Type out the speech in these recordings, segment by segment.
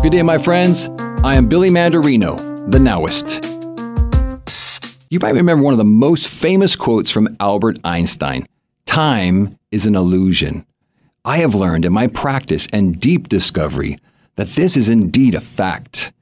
Good day, my friends. I am Billy Mandarino, the Nowist. You might remember one of the most famous quotes from Albert Einstein Time is an illusion. I have learned in my practice and deep discovery that this is indeed a fact.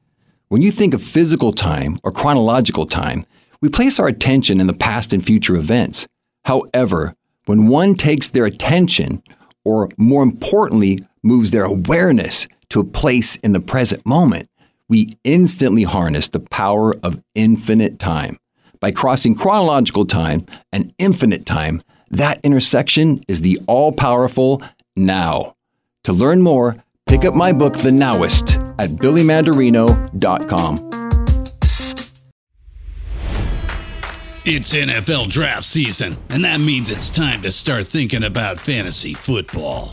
When you think of physical time or chronological time, we place our attention in the past and future events. However, when one takes their attention, or more importantly, moves their awareness to a place in the present moment, we instantly harness the power of infinite time. By crossing chronological time and infinite time, that intersection is the all powerful now. To learn more, pick up my book, The Nowist, at billymandarino.com. It's NFL draft season, and that means it's time to start thinking about fantasy football.